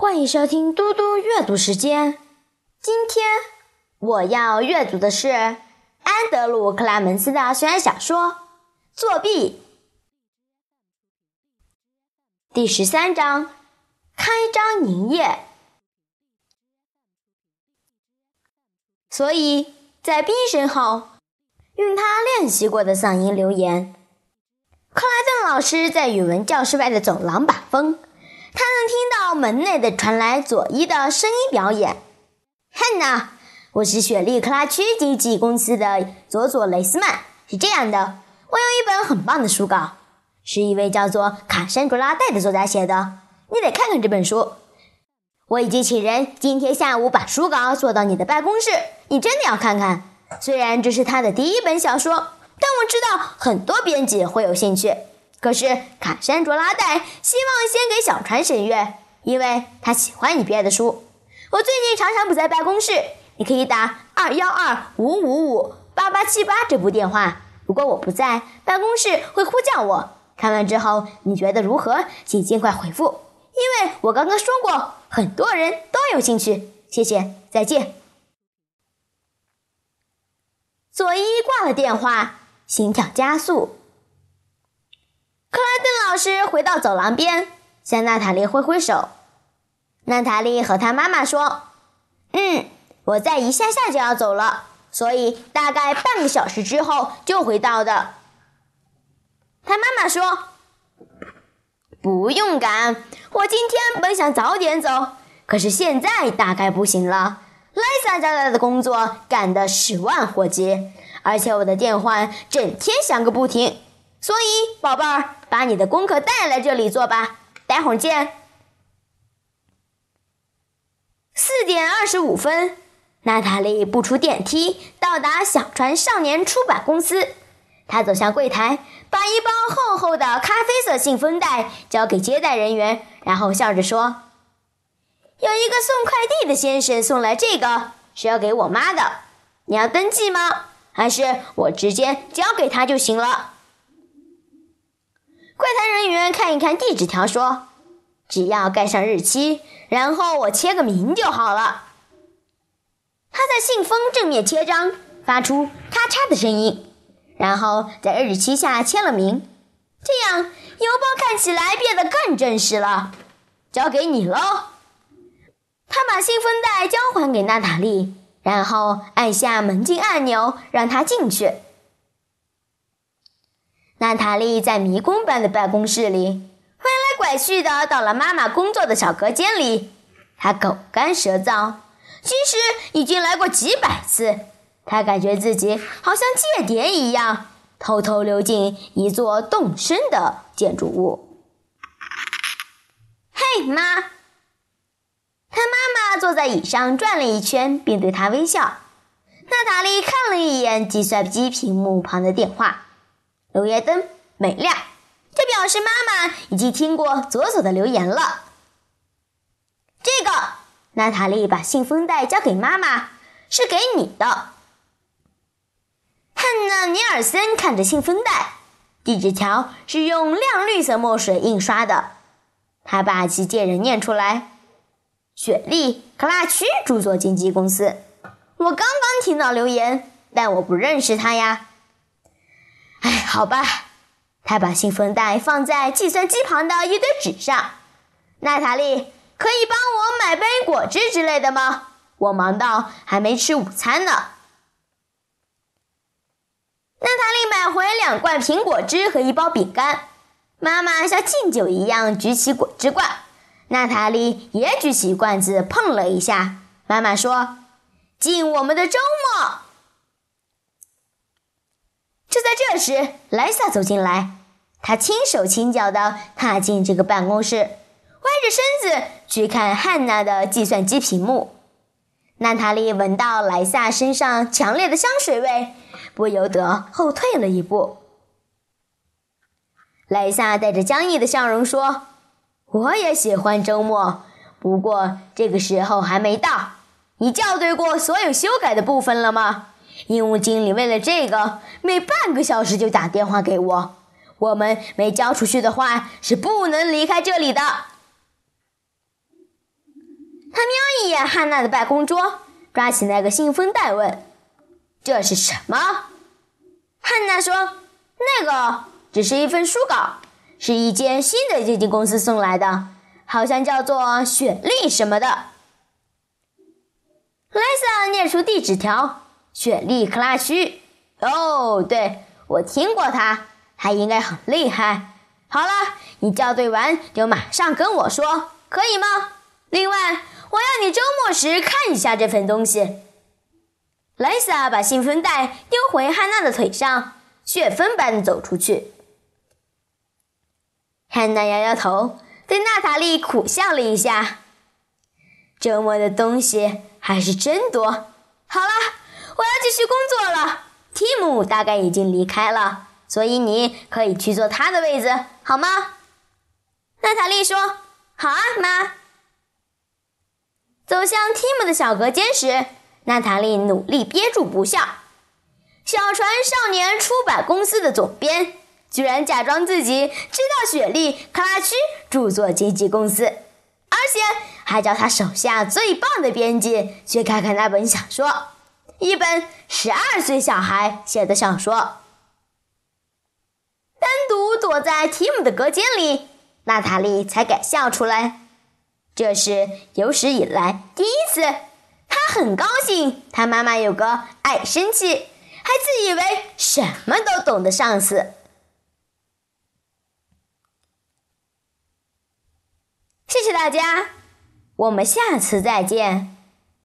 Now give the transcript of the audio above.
欢迎收听嘟嘟阅读时间。今天我要阅读的是安德鲁·克拉门斯的悬疑小说《作弊》第十三章：开张营业。所以在冰身后，用他练习过的嗓音留言。克莱顿老师在语文教室外的走廊把风。他能听到门内的传来佐伊的声音表演。汉娜，我是雪莉克拉区经纪公司的佐佐雷斯曼。是这样的，我有一本很棒的书稿，是一位叫做卡珊卓拉戴的作家写的。你得看看这本书。我已经请人今天下午把书稿做到你的办公室，你真的要看看。虽然这是他的第一本小说，但我知道很多编辑会有兴趣。可是卡珊卓拉戴希望先给小船审阅，因为他喜欢你编的书。我最近常常不在办公室，你可以打二幺二五五五八八七八这部电话。如果我不在办公室，会呼叫我。看完之后你觉得如何？请尽快回复，因为我刚刚说过，很多人都有兴趣。谢谢，再见。佐伊挂了电话，心跳加速。克莱顿老师回到走廊边，向娜塔莉挥挥手。娜塔莉和她妈妈说：“嗯，我在一下下就要走了，所以大概半个小时之后就会到的。”他妈妈说：“不用赶，我今天本想早点走，可是现在大概不行了。莱萨交代的工作赶得十万火急，而且我的电话整天响个不停。”所以，宝贝儿，把你的功课带来这里做吧。待会儿见。四点二十五分，娜塔莉步出电梯，到达小船少年出版公司。她走向柜台，把一包厚厚的咖啡色信封袋交给接待人员，然后笑着说：“有一个送快递的先生送来这个，是要给我妈的。你要登记吗？还是我直接交给他就行了？”柜台人员看一看地址条，说：“只要盖上日期，然后我签个名就好了。”他在信封正面贴张，发出咔嚓的声音，然后在日期下签了名。这样，邮包看起来变得更正式了。交给你喽。他把信封袋交还给娜塔莉，然后按下门禁按钮，让她进去。娜塔莉在迷宫般的办公室里，拐来拐去的到了妈妈工作的小隔间里。她口干舌燥，其实已经来过几百次。她感觉自己好像间谍一样，偷偷溜进一座动身的建筑物。嘿，妈！她妈妈坐在椅上转了一圈，并对她微笑。娜塔莉看了一眼计算机屏幕旁的电话。留言灯没亮，这表示妈妈已经听过左左的留言了。这个，娜塔莉把信封袋交给妈妈，是给你的。汉娜·尼尔森看着信封袋，地址条是用亮绿色墨水印刷的。他把其借人念出来：“雪莉·克拉区著作经纪公司。”我刚刚听到留言，但我不认识他呀。哎，好吧，他把信封袋放在计算机旁的一堆纸上。娜塔莉，可以帮我买杯果汁之类的吗？我忙到还没吃午餐呢。娜塔莉买回两罐苹果汁和一包饼干。妈妈像敬酒一样举起果汁罐，娜塔莉也举起罐子碰了一下。妈妈说：“敬我们的周末。”就在这时，莱萨走进来。他轻手轻脚地踏进这个办公室，歪着身子去看汉娜的计算机屏幕。娜塔莉闻到莱萨身上强烈的香水味，不由得后退了一步。莱萨带着僵硬的笑容说：“我也喜欢周末，不过这个时候还没到。你校对过所有修改的部分了吗？”业务经理为了这个，每半个小时就打电话给我。我们没交出去的话，是不能离开这里的。他瞄一眼汉娜的办公桌，抓起那个信封袋问：“这是什么？”汉娜说：“那个只是一份书稿，是一间新的基金公司送来的，好像叫做雪莉什么的。”莱萨念出地址条：“雪莉·克拉区。”哦，对，我听过他，他应该很厉害。好了，你校对完就马上跟我说，可以吗？另外，我要你周末时看一下这份东西。莱萨把信封袋丢回汉娜的腿上，旋风般走出去。汉娜摇摇头，对娜塔莉苦笑了一下。周末的东西还是真多。好了，我要继续工作了。蒂姆大概已经离开了，所以你可以去坐他的位子，好吗？娜塔莉说：“好啊，妈。”走向蒂姆的小隔间时，娜塔莉努力憋住不笑。小船少年出版公司的总编居然假装自己知道雪莉·克拉区著作经纪公司，而且还叫他手下最棒的编辑去看看那本小说。一本十二岁小孩写的小说，单独躲在提姆的隔间里，娜塔莉才敢笑出来。这是有史以来第一次，她很高兴，她妈妈有个爱生气，还自以为什么都懂的上司。谢谢大家，我们下次再见。